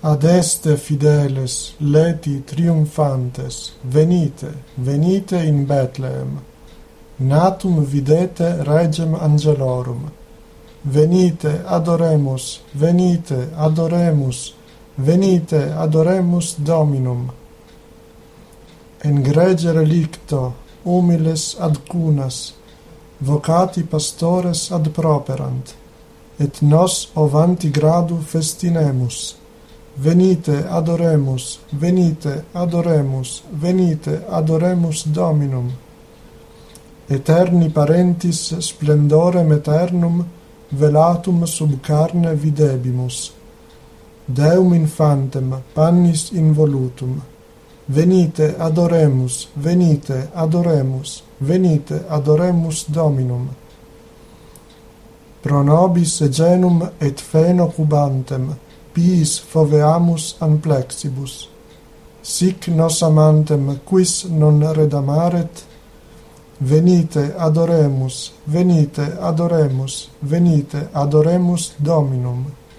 Ad este fideles, leti triumphantes, venite, venite in Bethlehem. Natum videte regem angelorum. Venite, adoremus, venite, adoremus, venite, adoremus Dominum. En grege relicto, humiles ad cunas, vocati pastores ad properant, et nos ovanti gradu festinemus. Venite adoremus, venite adoremus, venite adoremus Dominum. Eterni parentis splendorem eternum velatum sub carne videbimus. Deum infantem pannis involutum. Venite adoremus, venite adoremus, venite adoremus Dominum. Pro nobis genum et feno cubantem Piis foveamus amplexibus. Sic nos amantem quis non redamaret, Venite adoremus, venite adoremus, venite adoremus Dominum.